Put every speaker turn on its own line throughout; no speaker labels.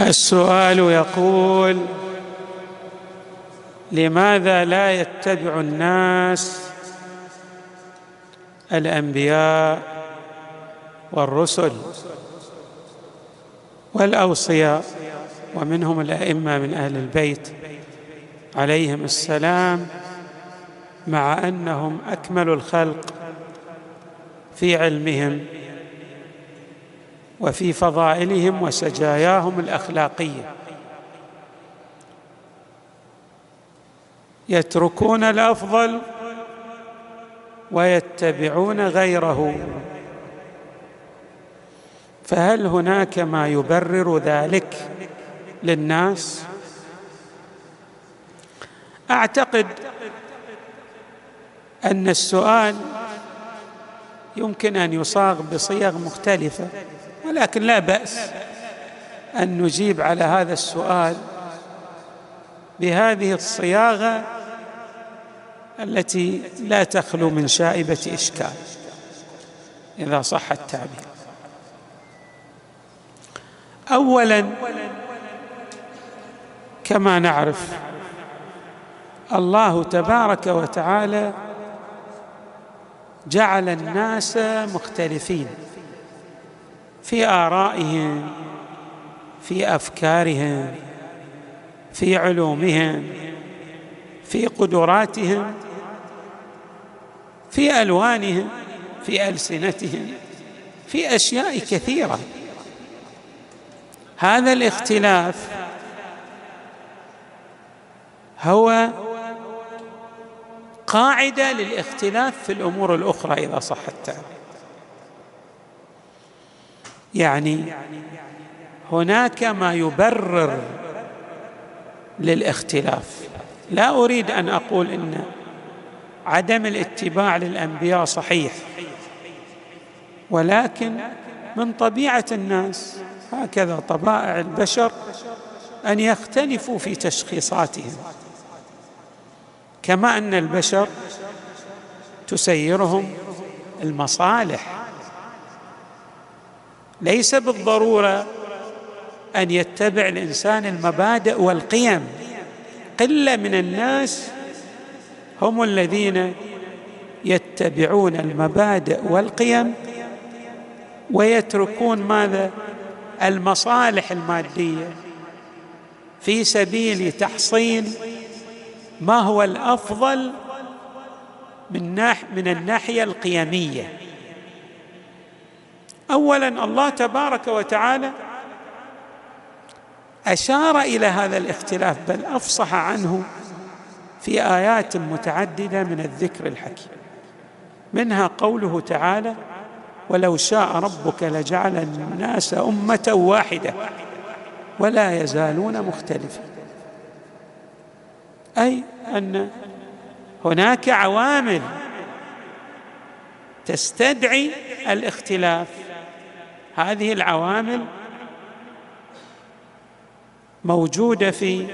السؤال يقول لماذا لا يتبع الناس الأنبياء والرسل والأوصياء ومنهم الأئمة من أهل البيت عليهم السلام مع أنهم أكمل الخلق في علمهم وفي فضائلهم وسجاياهم الأخلاقية. يتركون الأفضل ويتبعون غيره. فهل هناك ما يبرر ذلك للناس؟ أعتقد أن السؤال يمكن أن يصاغ بصيغ مختلفة. ولكن لا بأس أن نجيب على هذا السؤال بهذه الصياغة التي لا تخلو من شائبة إشكال إذا صح التعبير. اولا كما نعرف الله تبارك وتعالى جعل الناس مختلفين. في آرائهم في أفكارهم في علومهم في قدراتهم في ألوانهم في ألسنتهم في أشياء كثيرة. هذا الاختلاف هو قاعدة للاختلاف في الأمور الأخرى إذا صح التعبير. يعني هناك ما يبرر للاختلاف. لا أريد أن أقول إن عدم الاتباع للأنبياء صحيح ولكن من طبيعة الناس هكذا طبائع البشر أن يختلفوا في تشخيصاتهم كما أن البشر تسيرهم المصالح. ليس بالضرورة أن يتبع الإنسان المبادئ والقيم. قلة من الناس هم الذين يتبعون المبادئ والقيم ويتركون ماذا؟ المصالح المادية. في سبيل تحصيل ما هو الأفضل من ناح من الناحية القيمية. اولا الله تبارك وتعالى أشار إلى هذا الاختلاف بل أفصح عنه في آيات متعددة من الذكر الحكيم. منها قوله تعالى ولو شاء ربك لجعل الناس أمة واحدة ولا يزالون مختلفين أي أن هناك عوامل تستدعي الاختلاف. هذه العوامل موجودة في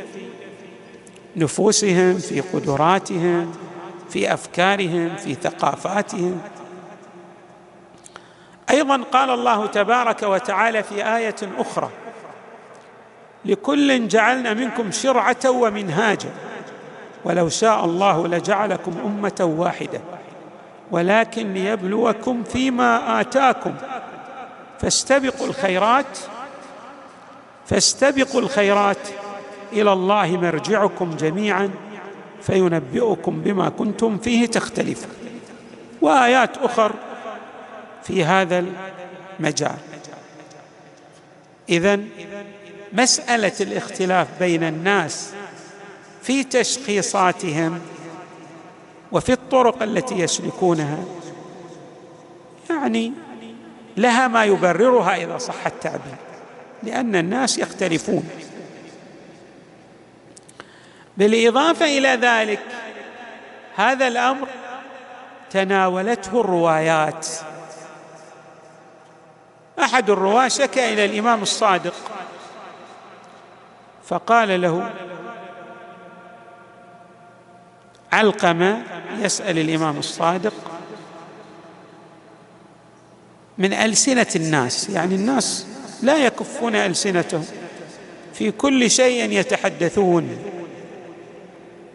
نفوسهم في قدراتهم في أفكارهم في ثقافاتهم. أيضا قال الله تبارك وتعالى في آية أخرى لكل جعلنا منكم شرعة ومنهاجا ولو شاء الله لجعلكم أمة واحدة ولكن ليبلوكم فيما آتاكم. فاستبقوا الخيرات فاستبقوا الخيرات إلى الله مرجعكم جميعا فينبئكم بما كنتم فيه تختلفون. وآيات أخر في هذا المجال. اذا مسألة الاختلاف بين الناس في تشخيصاتهم وفي الطرق التي يسلكونها يعني لها ما يبررها إذا صح التعبير لأن الناس يختلفون. بالإضافة إلى ذلك هذا الأمر تناولته الروايات. أحد الرواة شكى إلى الإمام الصادق فقال له علقمة يسأل الإمام الصادق من ألسنة الناس يعني الناس لا يكفون ألسنتهم في كل شيء يتحدثون.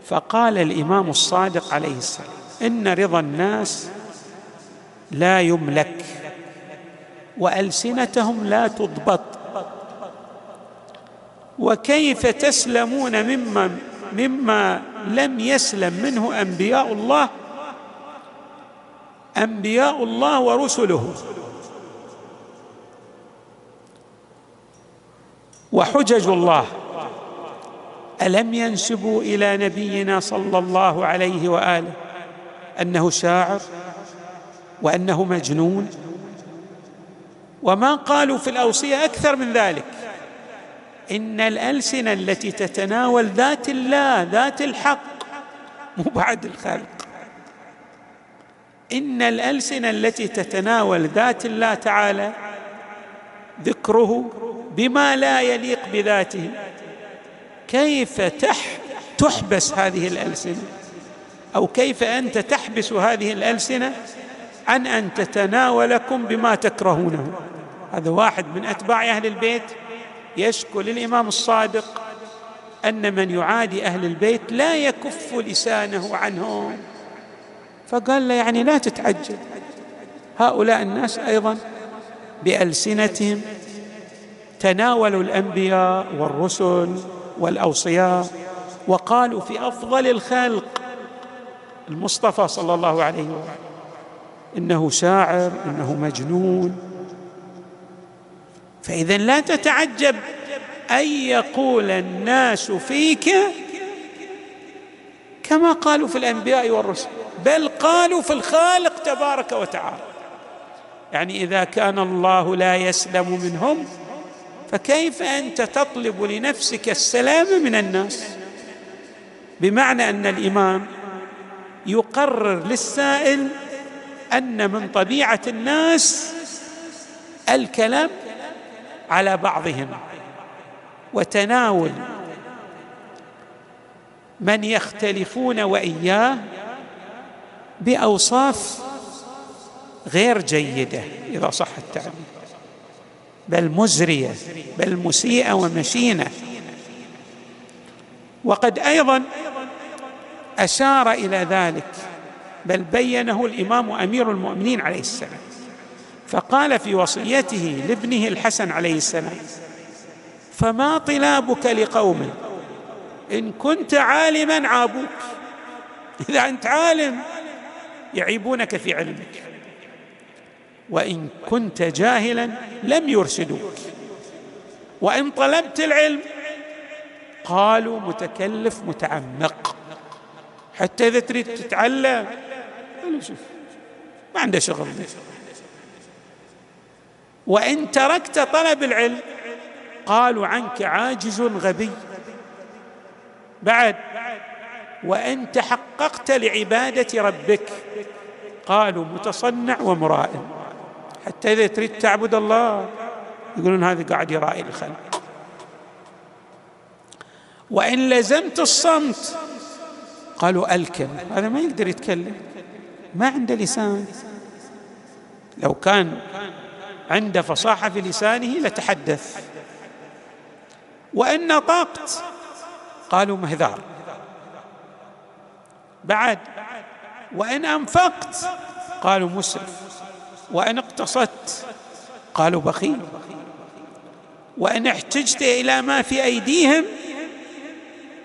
فقال الإمام الصادق عليه السلام إن رضا الناس لا يملك وألسنتهم لا تضبط. وكيف تسلمون مما مما لم يسلم منه أنبياء الله؟ أنبياء الله ورسله. وحجج الله. ألم ينسبوا إلى نبينا صلى الله عليه وآله أنه شاعر وأنه مجنون؟ وما قالوا في الأوصية أكثر من ذلك. إن الألسنة التي تتناول ذات الله ذات الحق مو بعد الخلق. إن الألسنة التي تتناول ذات الله تعالى ذكره بما لا يليق بذاته. كيف تح تحبس هذه الألسنة؟ أو كيف أنت تحبس هذه الألسنة عن أن تتناولكم بما تكرهونه؟ هذا واحد من أتباع أهل البيت يشكو للإمام الصادق أن من يعادي أهل البيت لا يكف لسانه عنهم. فقال له يعني لا تتعجل. هؤلاء الناس أيضا بألسنتهم تناولوا الأنبياء والرسل والأوصياء وقالوا في أفضل الخلق المصطفى صلى الله عليه وسلم إنه شاعر إنه مجنون. فإذا لا تتعجب أن يقول الناس فيك كما قالوا في الأنبياء والرسل بل قالوا في الخالق تبارك وتعالى. يعني إذا كان الله لا يسلم منهم فكيف أنت تطلب لنفسك السلام من الناس؟ بمعنى أن الامام يقرر للسائل أن من طبيعة الناس الكلام على بعضهم وتناول من يختلفون وإياه بأوصاف غير جيدة إذا صح التعبير. بل مزرية بل مسيئة ومشينة. وقد أيضا أشار إلى ذلك بل بينه الإمام أمير المؤمنين عليه السلام. فقال في وصيته لابنه الحسن عليه السلام فما طلابك لقوم؟ إن كنت عالما عابوك. إذا أنت عالم يعيبونك في علمك. وإن كنت جاهلا لم يرشدوك. وإن طلبت العلم قالوا متكلف متعمق. حتى إذا تريد تتعلم شوف ما عنده شغل وإن تركت طلب العلم قالوا عنك عاجز غبي. بعد وإن تحققت لعبادة ربك قالوا متصنع ومرائم حتى إذا تريد تعبد الله يقولون هذا قاعد يرائي الخلق. وإن لزمت الصمت قالوا الكم هذا ما يقدر يتكلم. ما عنده لسان. لو كان عنده فصاحة في لسانه لتحدث. وإن نطقت قالوا مهذار. بعد. وإن أنفقت قالوا مسرف. وإن اقتصدت. قالوا بخيل. وإن احتجت إلى ما في أيديهم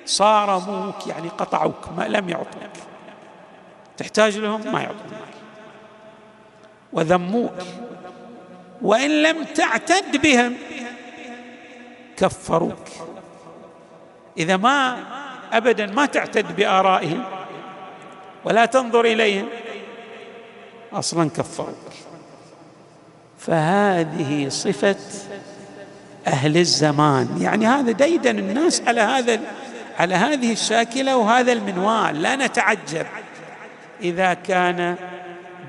صارموك يعني قطعوك ما لم يعطوك. تحتاج لهم ما يعطونك وذموك. وإن لم تعتد بهم كفروك. إذا ما ابدا ما تعتد بآرائهم ولا تنظر إليهم أصلا كفروك. فهذه صفة أهل الزمان. يعني هذا ديدن الناس على هذا على هذه الشاكلة وهذا المنوال. لا نتعجب. إذا كان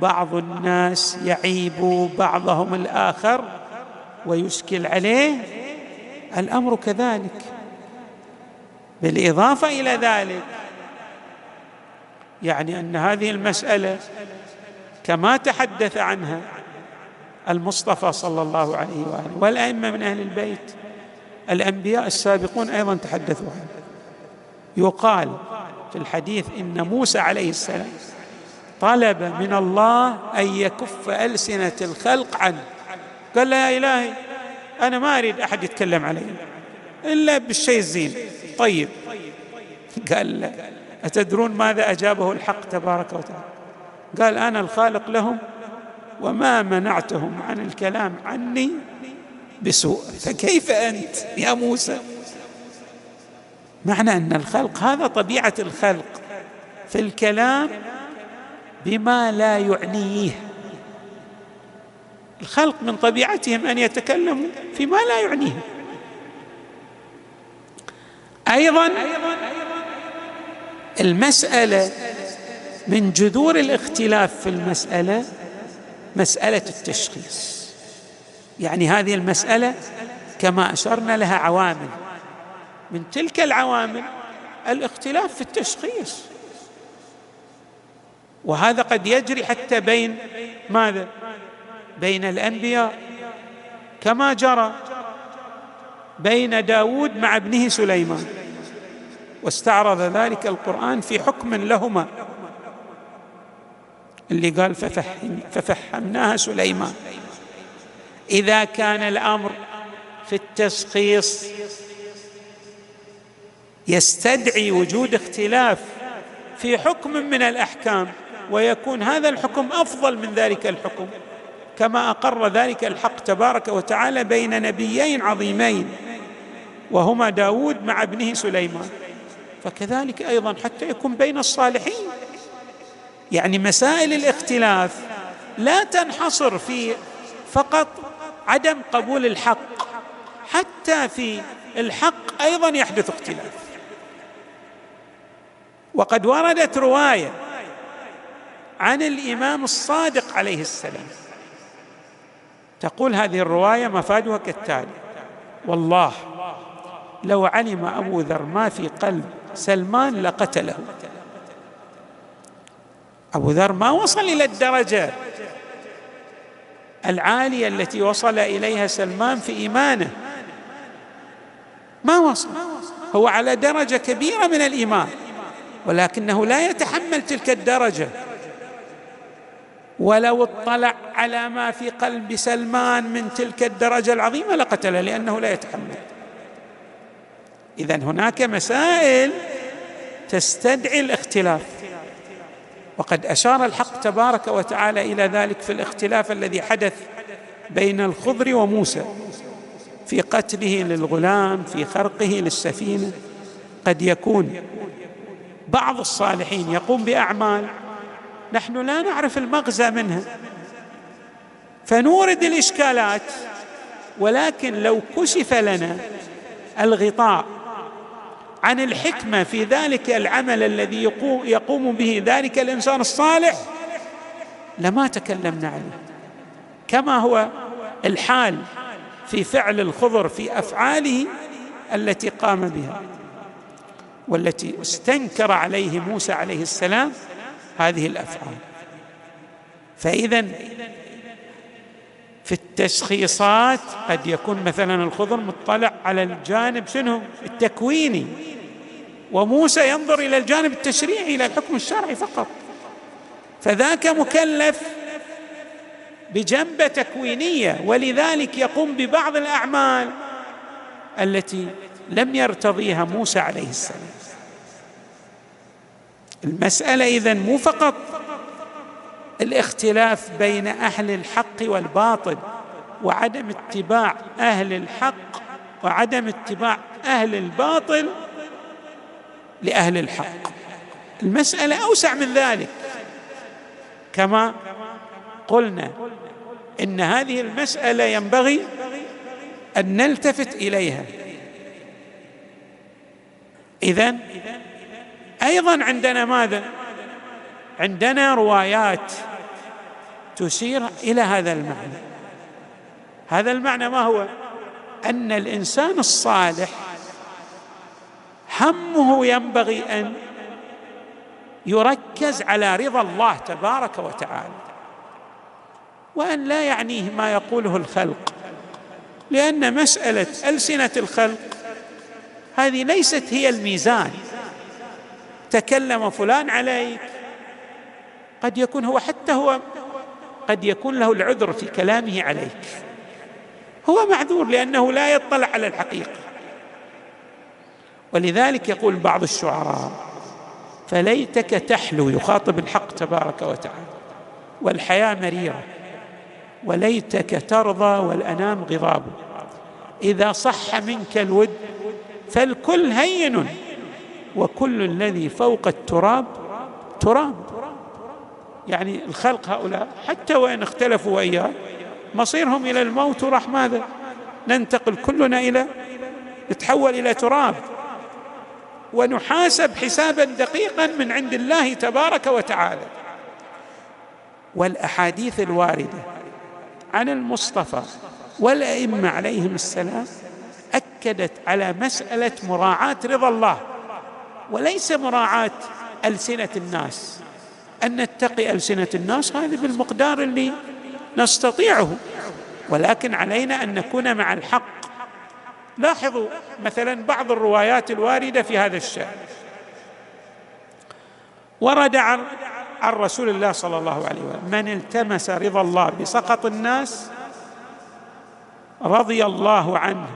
بعض الناس يعيب بعضهم الآخر ويشكل عليه الأمر كذلك. بالإضافة إلى ذلك يعني أن هذه المسألة كما تحدث عنها المصطفى صلى الله عليه وآله والأئمة من أهل البيت. الأنبياء السابقون أيضا تحدثوا عنه. يقال في الحديث إن موسى عليه السلام طلب من الله أن يكف ألسنة الخلق عنه. قال له يا الهي أنا ما أريد أحد يتكلم علي إلا بالشيء الزين. طيب. قال له أتدرون ماذا أجابه الحق تبارك وتعالى؟ قال أنا الخالق لهم وما منعتهم عن الكلام عني بسوء. فكيف أنت يا موسى؟ معنى أن الخلق هذا طبيعة الخلق في الكلام بما لا يعنيه. الخلق من طبيعتهم أن يتكلموا فيما لا يعنيهم. أيضا المسألة من جذور الاختلاف في المسألة مسألة التشخيص. يعني هذه المسألة كما أشرنا لها عوامل. من تلك العوامل الاختلاف في التشخيص. وهذا قد يجري حتى بين ماذا؟ بين الأنبياء. كما جرى بين داود مع ابنه سليمان. واستعرض ذلك القرآن في حكم لهما. اللي قال ففهم ففهمناها سليمان. إذا كان الأمر في التشخيص يستدعي وجود اختلاف في حكم من الأحكام ويكون هذا الحكم أفضل من ذلك الحكم. كما أقر ذلك الحق تبارك وتعالى بين نبيين عظيمين وهما داود مع ابنه سليمان. فكذلك أيضا حتى يكون بين الصالحين. يعني مسائل الاختلاف لا تنحصر في فقط عدم قبول الحق حتى في الحق أيضا يحدث اختلاف. وقد وردت رواية عن الإمام الصادق عليه السلام. تقول هذه الرواية مفادها كالتالي والله لو علم أبو ذر ما في قلب سلمان لقتله. أبو ذر ما وصل إلى الدرجة العالية التي وصل إليها سلمان في إيمانه. ما وصل. هو على درجة كبيرة من الإيمان ولكنه لا يتحمل تلك الدرجة. ولو اطلع على ما في قلب سلمان من تلك الدرجة العظيمة لقتله لأنه لا يتحمل. اذا هناك مسائل تستدعي الاختلاف. وقد أشار الحق تبارك وتعالى إلى ذلك في الاختلاف الذي حدث بين الخضر وموسى في قتله للغلام في خرقه للسفينة. قد يكون بعض الصالحين يقوم بأعمال نحن لا نعرف المغزى منها. فنورد الإشكالات ولكن لو كشف لنا الغطاء عن الحكمة في ذلك العمل الذي يقوم, يقوم به ذلك الإنسان الصالح؟ لما تكلمنا عنه. كما هو الحال في فعل الخضر في أفعاله التي قام بها والتي استنكر عليه موسى عليه السلام هذه الأفعال. فاذا في التشخيصات قد يكون مثلا الخضر مطلع على الجانب شنو؟ التكويني. وموسى ينظر إلى الجانب التشريعي إلى الحكم الشرعي فقط. فذاك مكلف بجنبة تكوينية ولذلك يقوم ببعض الأعمال التي لم يرتضيها موسى عليه السلام. المسألة إذن مو فقط الاختلاف بين أهل الحق والباطل وعدم اتباع أهل الحق وعدم اتباع أهل الباطل لأهل الحق. المسألة أوسع من ذلك. كما قلنا إن هذه المسألة ينبغي أن نلتفت إليها. اذا أيضا عندنا ماذا؟ عندنا روايات تشير إلى هذا المعنى. هذا المعنى ما هو؟ أن الإنسان الصالح همه ينبغي أن يركز على رضا الله تبارك وتعالى وأن لا يعنيه ما يقوله الخلق لأن مسألة ألسنة الخلق هذه ليست هي الميزان. تكلم فلان عليك قد يكون هو حتى هو قد يكون له العذر في كلامه عليك. هو معذور لأنه لا يطلع على الحقيقة. ولذلك يقول بعض الشعراء فليتك تحلو يخاطب الحق تبارك وتعالى والحياة مريرة وليتك ترضى والأنام غضاب. إذا صح منك الود فالكل هين وكل الذي فوق التراب تراب. يعني الخلق هؤلاء حتى وإن اختلفوا واياه مصيرهم إلى الموت وراح ماذا؟ ننتقل كلنا إلى نتحول إلى تراب. ونحاسب حسابا دقيقا من عند الله تبارك وتعالى. والأحاديث الواردة عن المصطفى والأئمة عليهم السلام أكدت على مسألة مراعاة رضا الله وليس مراعاة ألسنة الناس. أن نتقي ألسنة الناس هذه بالمقدار اللي نستطيعه. ولكن علينا أن نكون مع الحق. لاحظوا مثلا بعض الروايات الواردة في هذا الشأن. ورد عن عن رسول الله صلى الله عليه وسلم من التمس رضا الله بسخط الناس رضي الله عنه.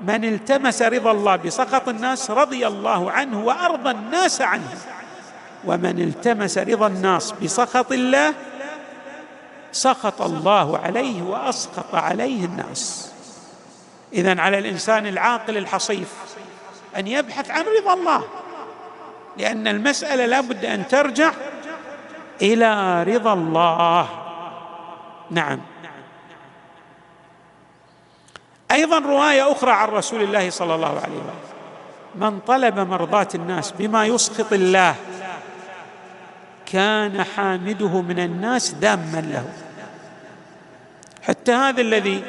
من التمس رضا الله بسخط الناس رضي الله عنه وأرضى الناس عنه. ومن التمس رضا الناس بسخط الله سخط الله عليه وأسخط عليه الناس. اذا على الإنسان العاقل الحصيف أن يبحث عن رضا الله لأن المسألة لابد أن ترجع إلى رضا الله. نعم. أيضا رواية أخرى عن رسول الله صلى الله عليه وسلم. من طلب مرضاة الناس بما يسخط الله كان حامده من الناس داما له. حتى هذا الذي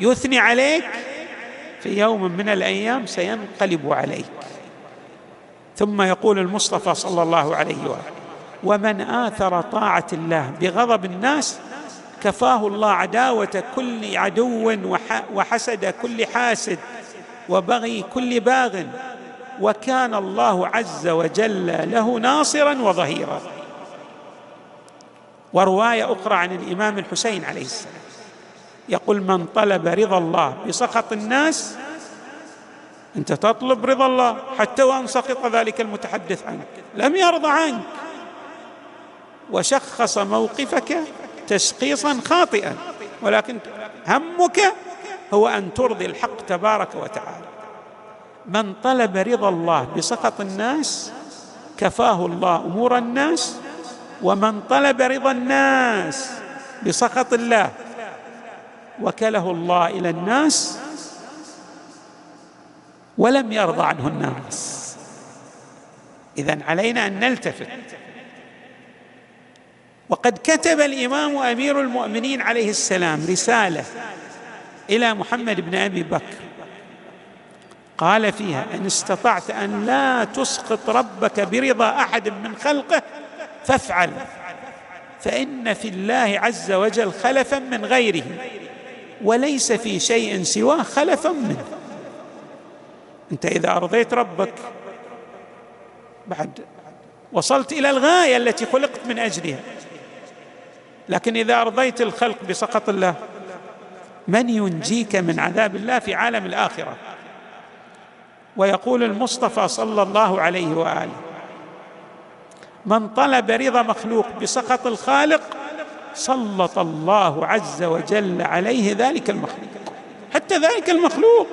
يثني عليك في يوم من الأيام سينقلب عليك. ثم يقول المصطفى صلى الله عليه وآله ومن آثر طاعة الله بغضب الناس كفاه الله عداوة كل عدو وحسد كل حاسد وبغي كل باغ وكان الله عز وجل له ناصرا وظهيرا. ورواية أخرى عن الإمام الحسين عليه السلام. يقول من طلب رضا الله بسخط الناس أنت تطلب رضا الله حتى وإن سخط ذلك المتحدث عنك. لم يرضى عنك. وشخص موقفك تشخيصا خاطئا. ولكن همك هو أن ترضي الحق تبارك وتعالى. من طلب رضا الله بسخط الناس كفاه الله أمور الناس ومن طلب رضا الناس بسخط الله وكله الله إلى الناس ولم يرضى عنه الناس. اذا علينا أن نلتفت. وقد كتب الإمام أمير المؤمنين عليه السلام رسالة إلى محمد بن أبي بكر. قال فيها إن استطعت أن لا تسقط ربك برضا أحد من خلقه فافعل. فإن في الله عز وجل خلفا من غيره وليس في شيء سواه خلفا منه. أنت إذا أرضيت ربك بعد وصلت إلى الغاية التي خلقت من أجلها. لكن إذا أرضيت الخلق بسخط الله من ينجيك من عذاب الله في عالم الآخرة؟ ويقول المصطفى صلى الله عليه وآله من طلب رضا مخلوق بسخط الخالق سلط الله عز وجل عليه ذلك المخلوق. حتى ذلك المخلوق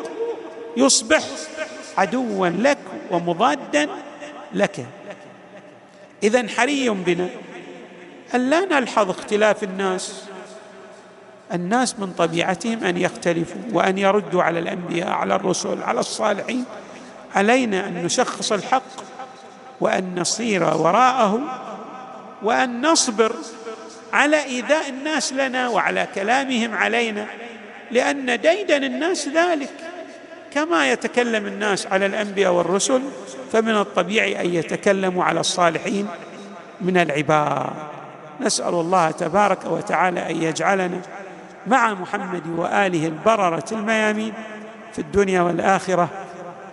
يصبح عدوا لك ومضادا لك. اذا حري بنا أن لا نلحظ اختلاف الناس. الناس من طبيعتهم أن يختلفوا وأن يردوا على الأنبياء على الرسل على الصالحين. علينا أن نشخص الحق وأن نصير وراءه وأن نصبر على إيذاء الناس لنا وعلى كلامهم علينا لأن ديدن الناس ذلك. كما يتكلم الناس على الأنبياء والرسل فمن الطبيعي أن يتكلموا على الصالحين من العباد. نسأل الله تبارك وتعالى أن يجعلنا مع محمد وآله البررة الميامين في الدنيا والآخرة